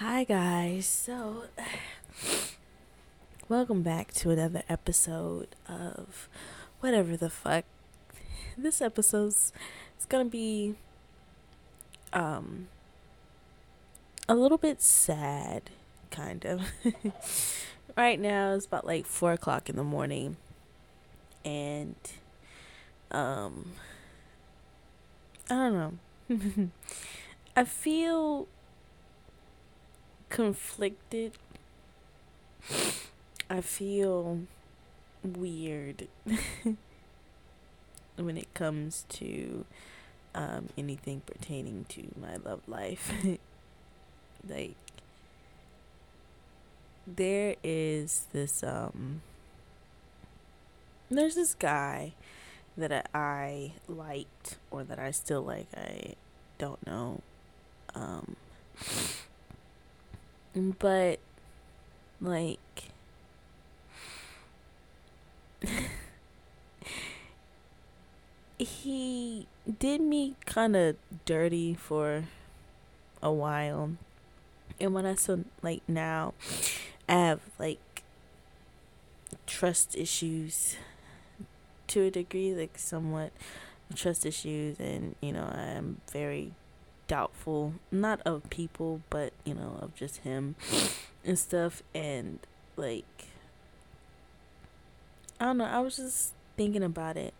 Hi, guys. So, welcome back to another episode of whatever the fuck. This episode's it's gonna be um a little bit sad, kind of. right now, it's about like four o'clock in the morning, and um, I don't know. I feel conflicted. I feel weird when it comes to um, anything pertaining to my love life. like, there is this, um, there's this guy that I liked or that I still like. I don't know. Um, but like he did me kind of dirty for a while. And when i saw like now i have like trust issues to a degree like somewhat trust issues. And you know i'm very doubtful, not of people, but you know, of just him and stuff. And like, I don't know, I was just thinking about it,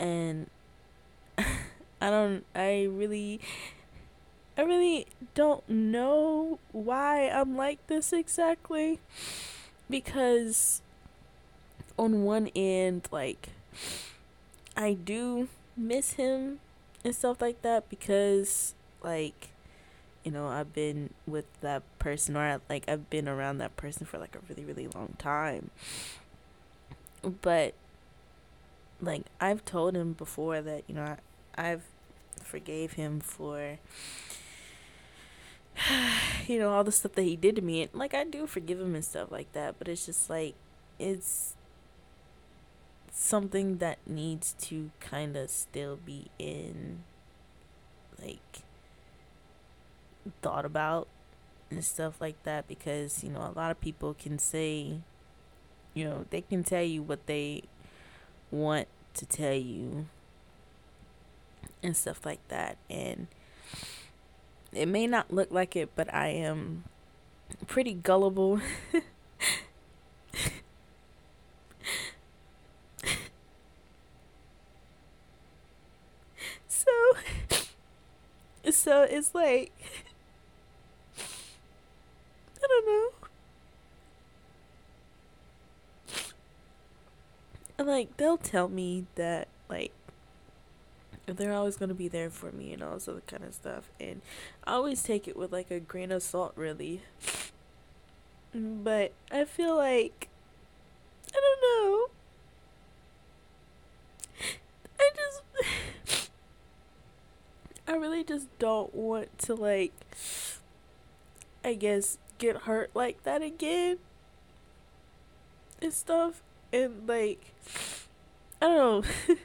and I don't, I really. I really don't know why I'm like this exactly. Because, on one end, like, I do miss him and stuff like that because like you know i've been with that person or like i've been around that person for like a really really long time. But like i've told him before that you know I, i've forgave him for you know all the stuff that he did to me. And like i do forgive him and stuff like that but it's just like it's something that needs to kind of still be in like thought about and stuff like that because you know a lot of people can say you know they can tell you what they want to tell you and stuff like that. And it may not look like it but i am pretty gullible. So so it's like don't know. And like they'll tell me that like they're always gonna be there for me and all this other kind of stuff, and I always take it with like a grain of salt, really. But I feel like I don't know. I just I really just don't want to like I guess get hurt like that again and stuff and like I don't know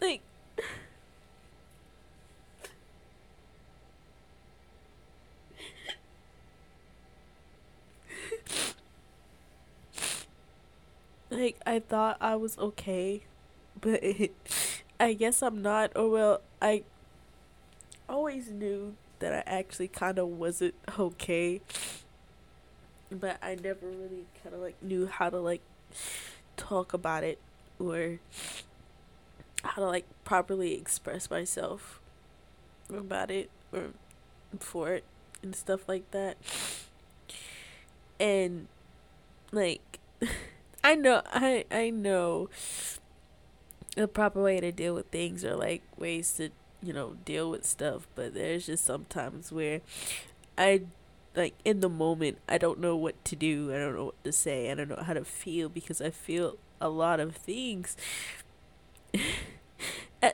like like I thought I was okay but I guess I'm not or well I always knew that I actually kind of wasn't okay. But I never really kind of like knew how to like talk about it or how to like properly express myself about it or for it and stuff like that. And like I know I I know the proper way to deal with things or like ways to you know, deal with stuff, but there's just sometimes where I like in the moment I don't know what to do. I don't know what to say. I don't know how to feel because I feel a lot of things. Eh,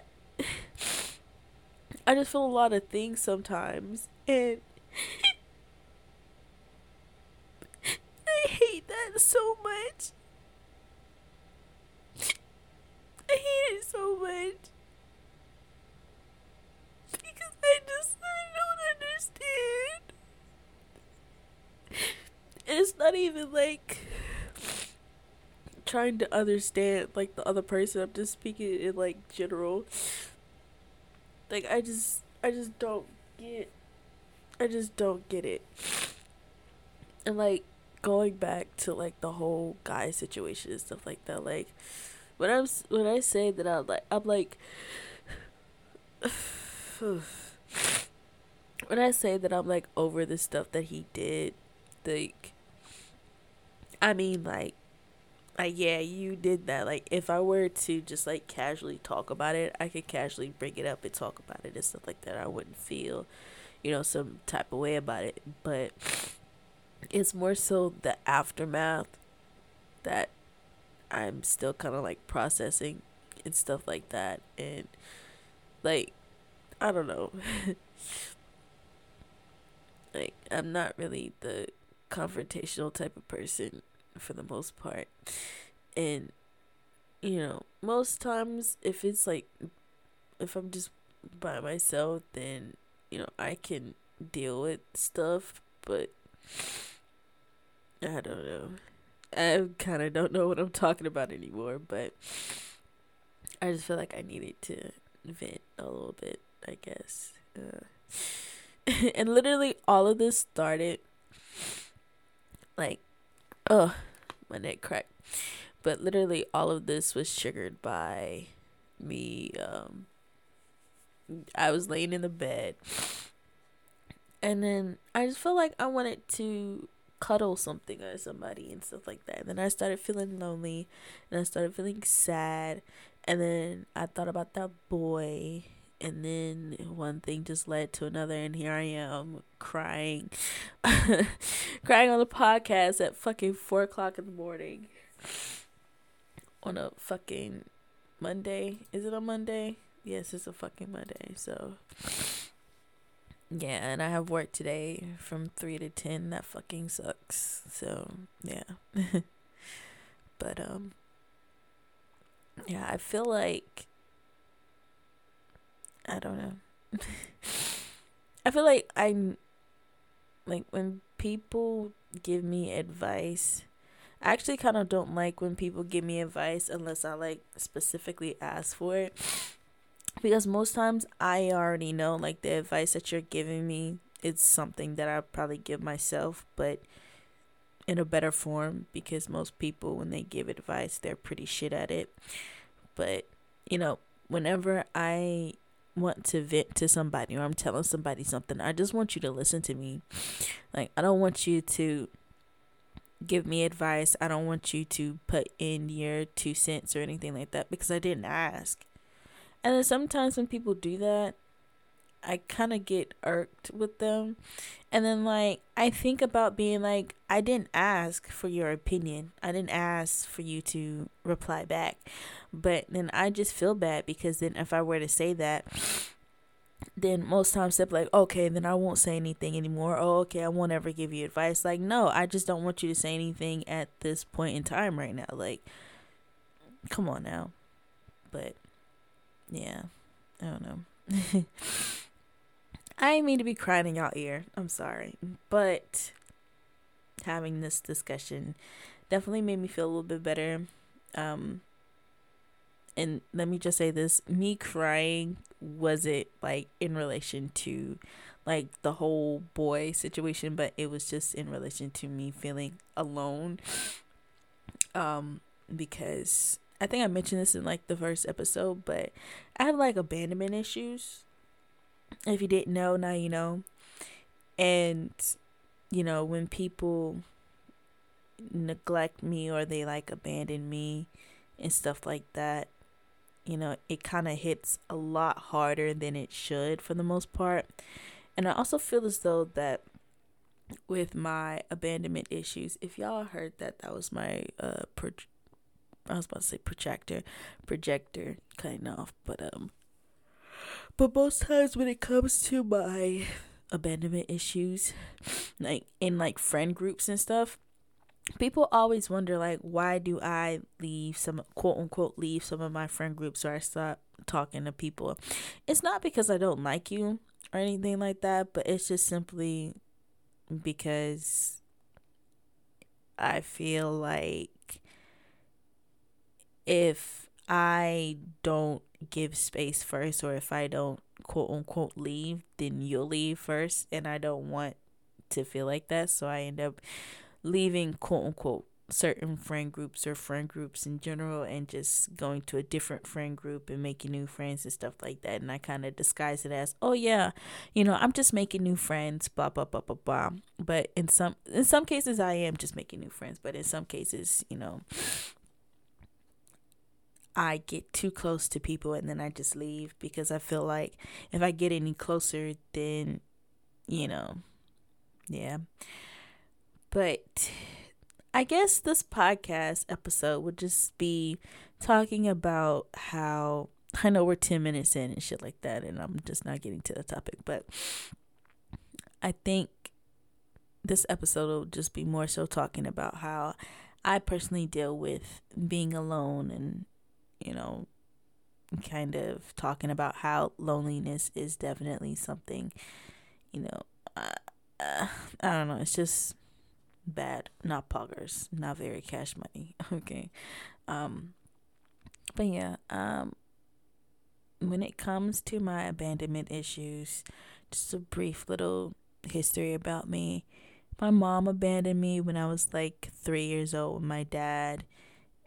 I just feel a lot of things sometimes and I hate that so much. I hate it so much. Because I just, I not even like trying to understand like the other person. I'm just speaking in like general. Like I just I just don't get I just don't get it. And like going back to like the whole guy situation and stuff like that, like when I'm when I say that I'm like I'm like when I say that I'm like over the stuff that he did, like I mean like like yeah, you did that. Like if I were to just like casually talk about it, I could casually bring it up and talk about it and stuff like that. I wouldn't feel, you know, some type of way about it. But it's more so the aftermath that I'm still kind of like processing and stuff like that. And like, I don't know. like, I'm not really the confrontational type of person for the most part. And, you know, most times if it's like, if I'm just by myself, then, you know, I can deal with stuff. But, I don't know. I kind of don't know what I'm talking about anymore, but I just feel like I needed to vent a little bit, I guess. Uh, and literally all of this started like, oh, my neck cracked. But literally all of this was triggered by me. Um, I was laying in the bed, and then I just felt like I wanted to cuddle something or somebody and stuff like that. And then I started feeling lonely and I started feeling sad. And then I thought about that boy. And then one thing just led to another. And here I am crying, crying on the podcast at fucking four o'clock in the morning on a fucking Monday. Is it a Monday? Yes, it's a fucking Monday. So yeah, and I have work today from 3 to 10. That fucking sucks. So, yeah. but, um, yeah, I feel like, I don't know. I feel like I'm, like, when people give me advice, I actually kind of don't like when people give me advice unless I, like, specifically ask for it because most times I already know like the advice that you're giving me is something that I probably give myself, but in a better form because most people when they give advice they're pretty shit at it. But you know, whenever I want to vent to somebody or I'm telling somebody something, I just want you to listen to me. Like I don't want you to give me advice. I don't want you to put in your two cents or anything like that because I didn't ask. And then sometimes when people do that, I kind of get irked with them. And then, like, I think about being like, I didn't ask for your opinion. I didn't ask for you to reply back. But then I just feel bad because then if I were to say that, then most times they're like, okay, then I won't say anything anymore. Oh, okay, I won't ever give you advice. Like, no, I just don't want you to say anything at this point in time right now. Like, come on now. But yeah, I don't know. I mean to be crying in y'all ear. I'm sorry, but having this discussion definitely made me feel a little bit better. Um, and let me just say this: me crying wasn't like in relation to like the whole boy situation, but it was just in relation to me feeling alone. Um, because I think I mentioned this in like the first episode, but I have like abandonment issues. If you didn't know, now you know. And you know, when people neglect me or they like abandon me and stuff like that, you know, it kind of hits a lot harder than it should for the most part. And I also feel as though that with my abandonment issues, if y'all heard that that was my uh pro- I was about to say projector, projector cutting off, but um, but most times when it comes to my abandonment issues, like in like friend groups and stuff, people always wonder like why do I leave some quote unquote leave some of my friend groups or I stop talking to people. It's not because I don't like you or anything like that, but it's just simply because I feel like if I don't give space first or if I don't quote unquote leave, then you'll leave first. And I don't want to feel like that. So I end up leaving quote unquote certain friend groups or friend groups in general and just going to a different friend group and making new friends and stuff like that. And I kind of disguise it as, oh yeah, you know, I'm just making new friends, blah blah blah blah blah. But in some in some cases, I am just making new friends. But in some cases, you know, I get too close to people and then I just leave because I feel like if I get any closer, then you know, yeah. But I guess this podcast episode would just be talking about how I know we're 10 minutes in and shit like that, and I'm just not getting to the topic, but I think this episode will just be more so talking about how I personally deal with being alone and, you know, kind of talking about how loneliness is definitely something, you know, uh, uh, I don't know, it's just bad, not poggers, not very cash money. Okay. Um but yeah, um when it comes to my abandonment issues, just a brief little history about me. My mom abandoned me when I was like 3 years old with my dad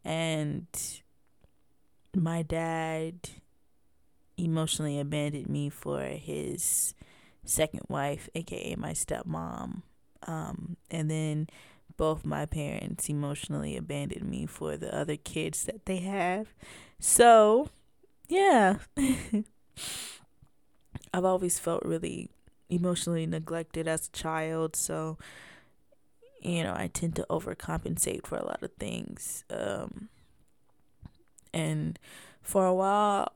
and my dad emotionally abandoned me for his second wife, aka my stepmom. Um, and then both my parents emotionally abandoned me for the other kids that they have. So, yeah. I've always felt really emotionally neglected as a child, so you know, I tend to overcompensate for a lot of things. Um, and for a while,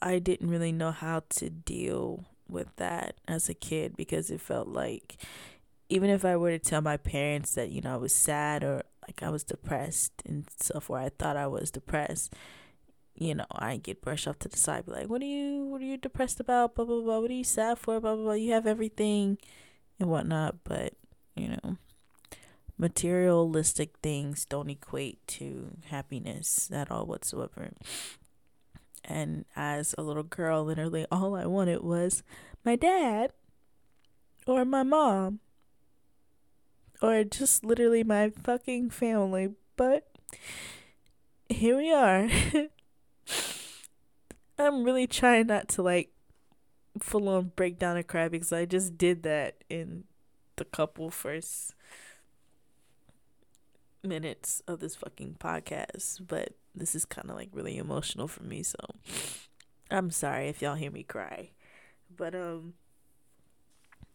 I didn't really know how to deal with that as a kid because it felt like even if I were to tell my parents that, you know, I was sad or like I was depressed and stuff where I thought I was depressed, you know, I get brushed off to the side, be like, What are you what are you depressed about? Blah blah blah. What are you sad for? Blah blah blah. You have everything and whatnot, but, you know, materialistic things don't equate to happiness at all whatsoever. And as a little girl, literally all I wanted was my dad or my mom or just literally my fucking family. But here we are. I'm really trying not to like full on break down and cry because I just did that in the couple first minutes of this fucking podcast. But this is kind of like really emotional for me, so I'm sorry if y'all hear me cry. But um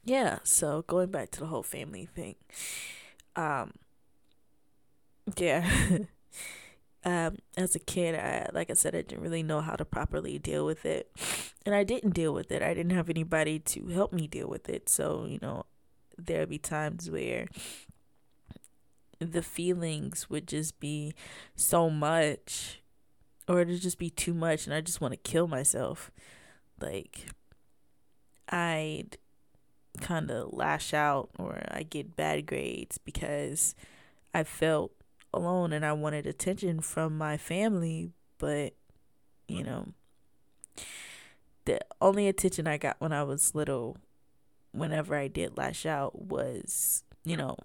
yeah, so going back to the whole family thing. Um yeah. um as a kid, I like I said I didn't really know how to properly deal with it. And I didn't deal with it. I didn't have anybody to help me deal with it. So, you know, there'd be times where the feelings would just be so much or it'd just be too much and I just want to kill myself. Like I'd kind of lash out or I get bad grades because I felt alone and I wanted attention from my family, but you know, the only attention I got when I was little, whenever I did lash out, was, you know,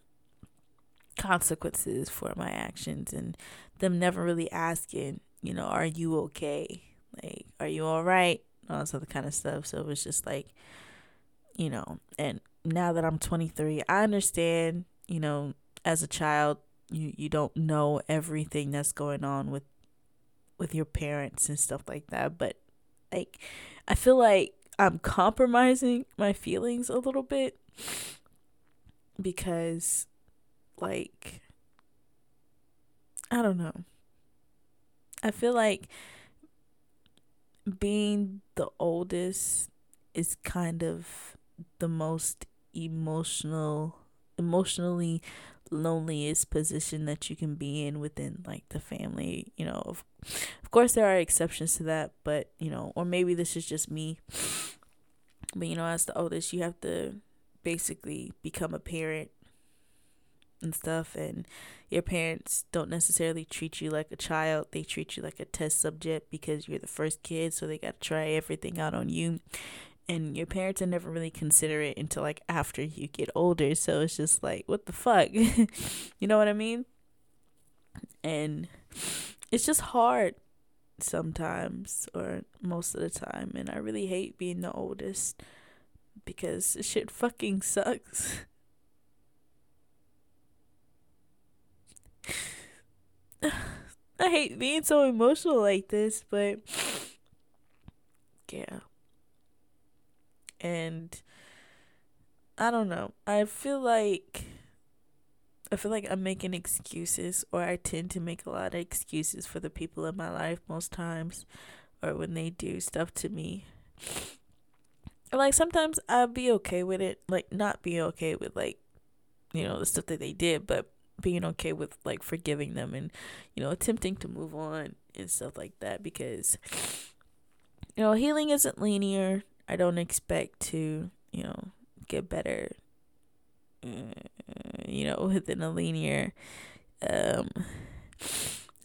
consequences for my actions and them never really asking, you know, are you okay? Like, are you all right? All this other kind of stuff. So it was just like, you know, and now that I'm 23, I understand, you know, as a child, you you don't know everything that's going on with with your parents and stuff like that, but like I feel like I'm compromising my feelings a little bit because like I don't know. I feel like being the oldest is kind of the most emotional emotionally loneliest position that you can be in within like the family you know of, of course there are exceptions to that but you know or maybe this is just me but you know as the oldest you have to basically become a parent and stuff and your parents don't necessarily treat you like a child. They treat you like a test subject because you're the first kid so they got to try everything out on you. And your parents are never really considerate until like after you get older so it's just like what the fuck? You know what i mean? And it's just hard sometimes or most of the time and i really hate being the oldest because shit fucking sucks I hate being so emotional like this, but yeah. And I don't know. I feel like I feel like I'm making excuses or I tend to make a lot of excuses for the people in my life most times or when they do stuff to me. Like sometimes I'll be okay with it, like not be okay with like you know the stuff that they did, but being okay with like forgiving them and you know attempting to move on and stuff like that because you know healing isn't linear. I don't expect to you know get better uh, you know within a linear um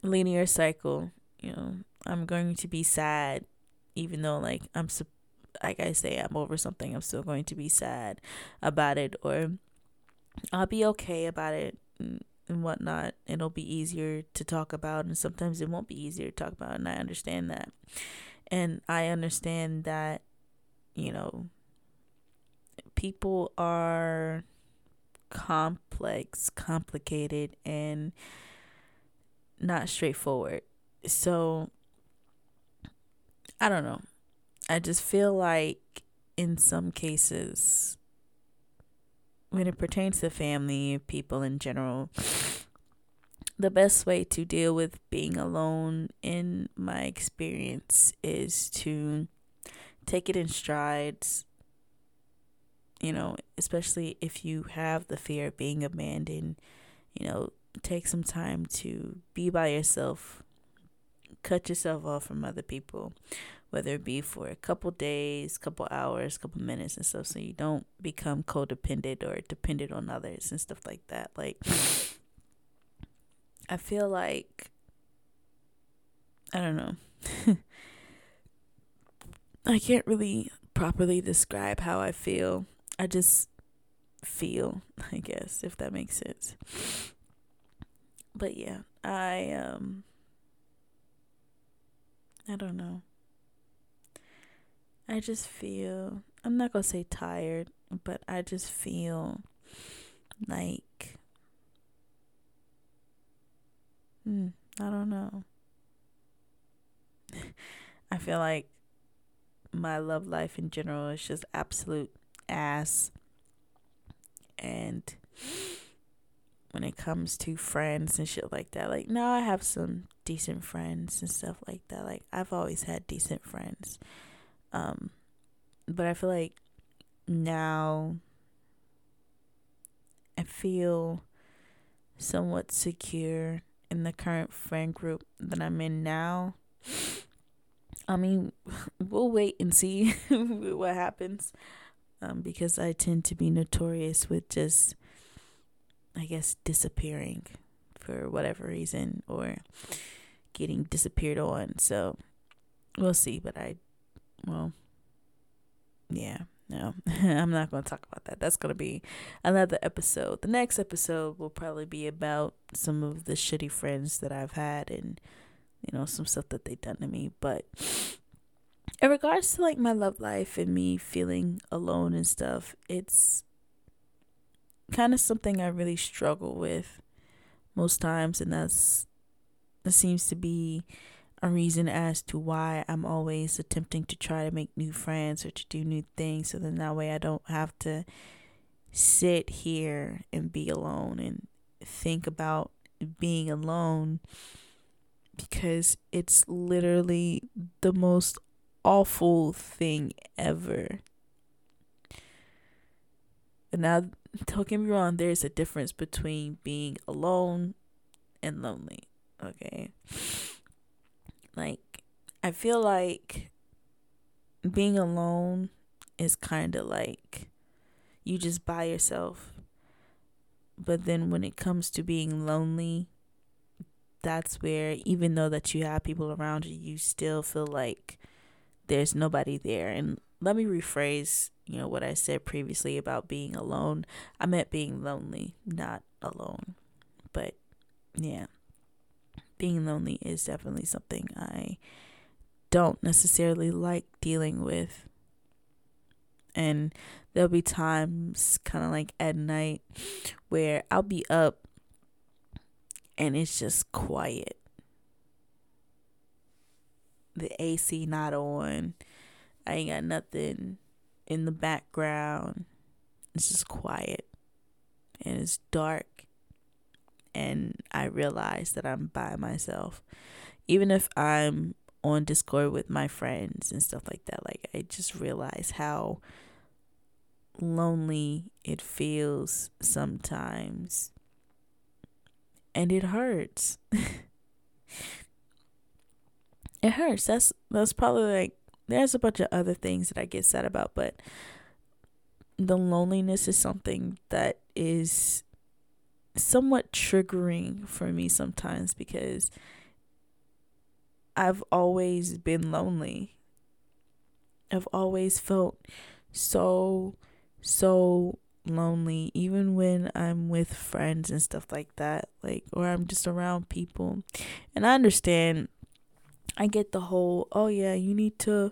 linear cycle. You know i'm going to be sad even though like i'm like i say i'm over something i'm still going to be sad about it or i'll be okay about it and whatnot. It'll be easier to talk about, and sometimes it won't be easier to talk about, and I understand that. And I understand that, you know, people are complex, complicated, and not straightforward. So, I don't know. I just feel like in some cases, when it pertains to family, people in general, the best way to deal with being alone, in my experience, is to take it in strides. You know, especially if you have the fear of being abandoned, you know, take some time to be by yourself, cut yourself off from other people whether it be for a couple days, couple hours, couple minutes and stuff, so you don't become codependent or dependent on others and stuff like that. Like, I feel like, I don't know. I can't really properly describe how I feel. I just feel, I guess, if that makes sense. But yeah, I um I don't know. I just feel, I'm not going to say tired, but I just feel like, hmm, I don't know. I feel like my love life in general is just absolute ass. And when it comes to friends and shit like that, like now I have some decent friends and stuff like that. Like I've always had decent friends. Um, but I feel like now I feel somewhat secure in the current friend group that I'm in now. I mean, we'll wait and see what happens. Um, because I tend to be notorious with just, I guess, disappearing for whatever reason or getting disappeared on. So we'll see. But I well, yeah, no, I'm not going to talk about that. That's going to be another episode. The next episode will probably be about some of the shitty friends that I've had and, you know, some stuff that they've done to me. But in regards to like my love life and me feeling alone and stuff, it's kind of something I really struggle with most times. And that's, that seems to be a reason as to why I'm always attempting to try to make new friends or to do new things so then that way I don't have to sit here and be alone and think about being alone because it's literally the most awful thing ever. And now, don't get me wrong, there's a difference between being alone and lonely. Okay. Like, I feel like being alone is kind of like you just by yourself. but then when it comes to being lonely, that's where even though that you have people around you, you still feel like there's nobody there. And let me rephrase, you know, what I said previously about being alone. I meant being lonely, not alone. But yeah. Being lonely is definitely something I don't necessarily like dealing with. And there'll be times kind of like at night where I'll be up and it's just quiet. The AC not on. I ain't got nothing in the background. It's just quiet. And it's dark. And I realize that I'm by myself. Even if I'm on Discord with my friends and stuff like that, like I just realize how lonely it feels sometimes. And it hurts. it hurts. That's that's probably like there's a bunch of other things that I get sad about, but the loneliness is something that is somewhat triggering for me sometimes because I've always been lonely. I've always felt so so lonely even when I'm with friends and stuff like that like or I'm just around people and I understand I get the whole oh yeah you need to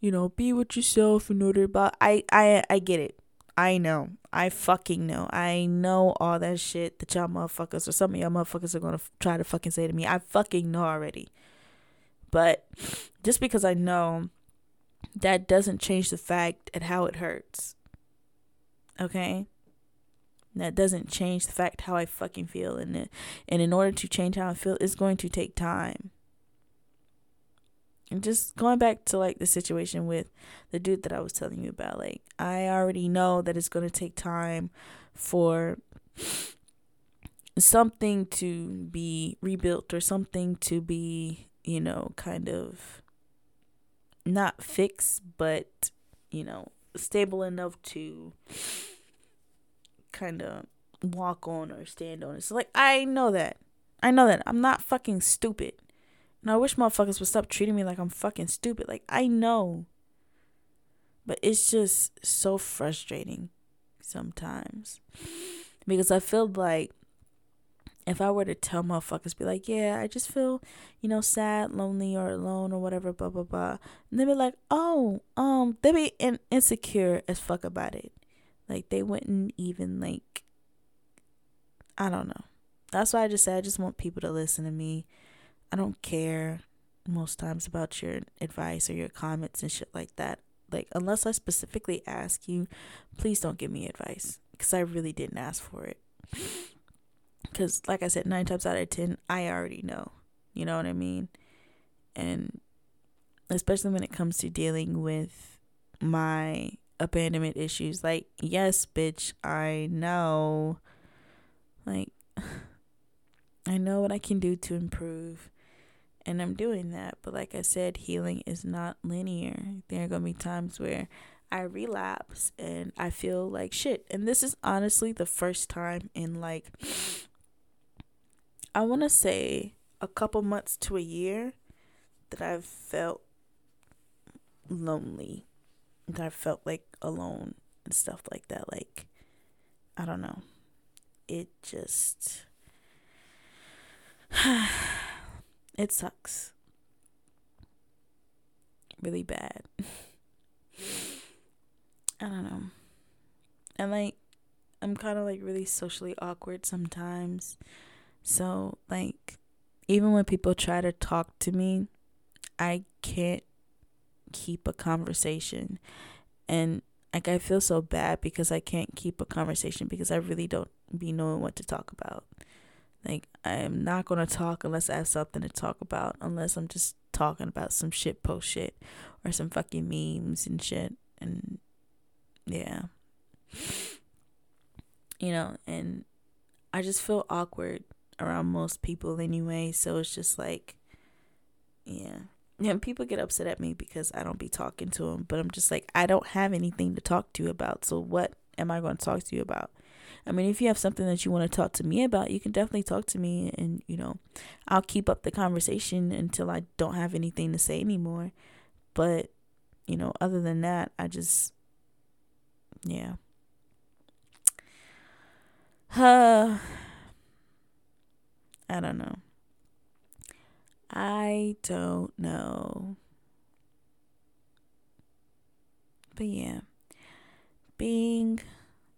you know be with yourself in order but I I I get it I know. I fucking know. I know all that shit that y'all motherfuckers or some of y'all motherfuckers are gonna f- try to fucking say to me. I fucking know already. But just because I know that doesn't change the fact at how it hurts. Okay? That doesn't change the fact how I fucking feel. And it, and in order to change how I feel it's going to take time. And just going back to like the situation with the dude that I was telling you about, like I already know that it's to take time for something to be rebuilt or something to be, you know, kind of not fixed, but, you know, stable enough to kind of walk on or stand on. It's like I know that. I know that. I'm not fucking stupid. And I wish motherfuckers would stop treating me like I'm fucking stupid. Like I know. But it's just so frustrating sometimes. Because I feel like if I were to tell motherfuckers, be like, yeah, I just feel, you know, sad, lonely, or alone, or whatever, blah blah blah, and they'd be like, oh, um, they'd be in- insecure as fuck about it, like they wouldn't even like. I don't know. That's why I just said I just want people to listen to me. I don't care most times about your advice or your comments and shit like that. Like unless I specifically ask you, please don't give me advice because I really didn't ask for it. Because like i said nine times out of ten i already know. You know what i mean? And especially when it comes to dealing with my abandonment issues like yes bitch i know. Like i know what i can do to improve and i'm doing that but like i said healing is not linear there are going to be times where I relapse and I feel like shit. And this is honestly the first time in like I want to say a couple months to a year that I've felt lonely. That I felt like alone and stuff like that. Like, I don't know. It just. it sucks. Really bad. I don't know. And like, I'm kind of like really socially awkward sometimes. So, like, even when people try to talk to me, I can't keep a conversation. And, like, I feel so bad because I can't keep a conversation because I really don't be knowing what to talk about. Like, I am not going to talk unless I have something to talk about, unless I'm just talking about some shit post shit or some fucking memes and shit. And, yeah. You know, and I just feel awkward around most people anyway. So it's just like, yeah. Yeah, people get upset at me because I don't be talking to them, but I'm just like, I don't have anything to talk to you about. So what am I going to talk to you about? I mean, if you have something that you want to talk to me about, you can definitely talk to me and, you know, I'll keep up the conversation until I don't have anything to say anymore. But, you know, other than that, I just yeah. Uh, I don't know. I don't know. But yeah, being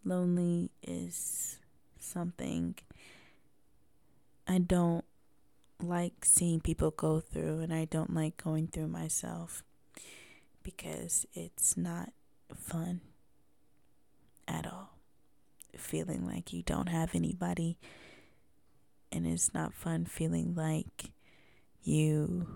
lonely is something I don't like seeing people go through, and I don't like going through myself because it's not fun at all. Feeling like you don't have anybody, and it's not fun feeling like you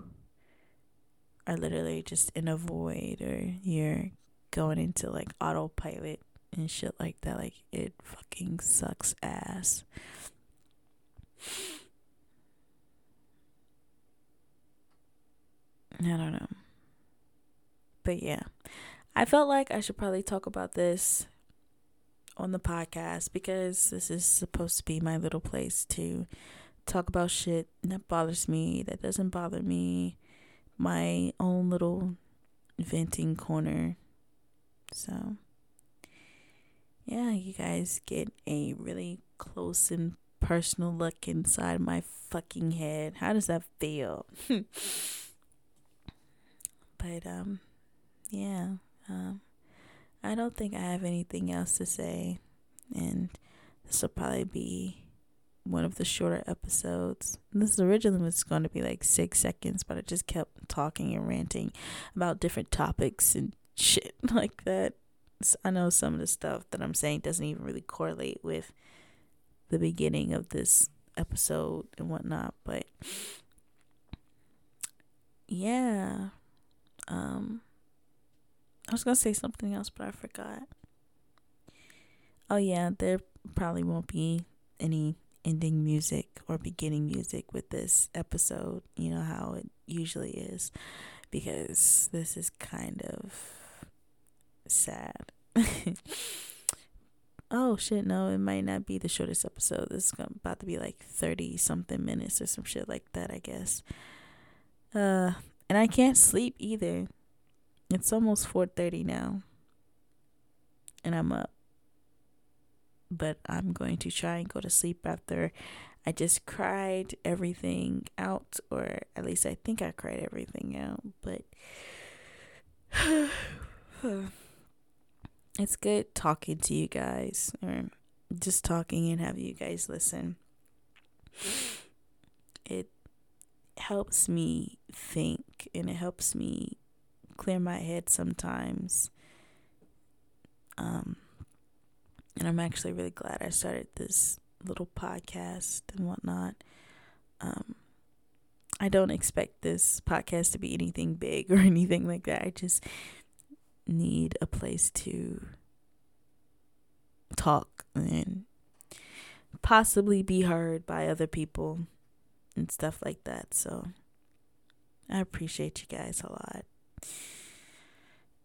are literally just in a void or you're going into like autopilot and shit like that. Like it fucking sucks ass. I don't know. But yeah, I felt like I should probably talk about this on the podcast because this is supposed to be my little place to talk about shit that bothers me, that doesn't bother me, my own little venting corner. So, yeah, you guys get a really close and personal look inside my fucking head. How does that feel? but, um, yeah, um, I don't think I have anything else to say, and this will probably be one of the shorter episodes. This originally was going to be like six seconds, but I just kept talking and ranting about different topics and shit like that. I know some of the stuff that I'm saying doesn't even really correlate with the beginning of this episode and whatnot, but yeah. Um, I was gonna say something else, but I forgot. Oh yeah, there probably won't be any ending music or beginning music with this episode. You know how it usually is, because this is kind of sad. oh shit, no, it might not be the shortest episode. This is about to be like 30 something minutes or some shit like that, I guess. Uh, and I can't sleep either. It's almost 4:30 now. And I'm up but I'm going to try and go to sleep after I just cried everything out, or at least I think I cried everything out. But it's good talking to you guys, or just talking and have you guys listen. It helps me think and it helps me clear my head sometimes. Um, and I'm actually really glad I started this little podcast and whatnot. Um, I don't expect this podcast to be anything big or anything like that. I just need a place to talk and possibly be heard by other people and stuff like that. So I appreciate you guys a lot.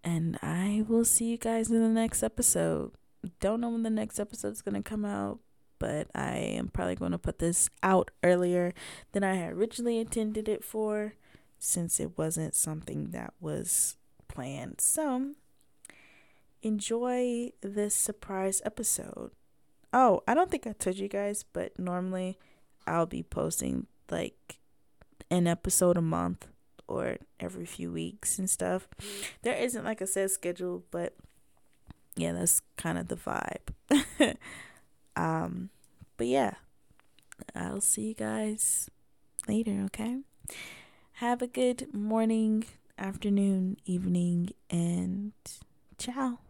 And I will see you guys in the next episode don't know when the next episode is going to come out, but I am probably going to put this out earlier than I had originally intended it for since it wasn't something that was planned. So, enjoy this surprise episode. Oh, I don't think I told you guys, but normally I'll be posting like an episode a month or every few weeks and stuff. There isn't like a set schedule, but yeah, that's kind of the vibe. um, but yeah, I'll see you guys later, okay? Have a good morning, afternoon, evening, and ciao.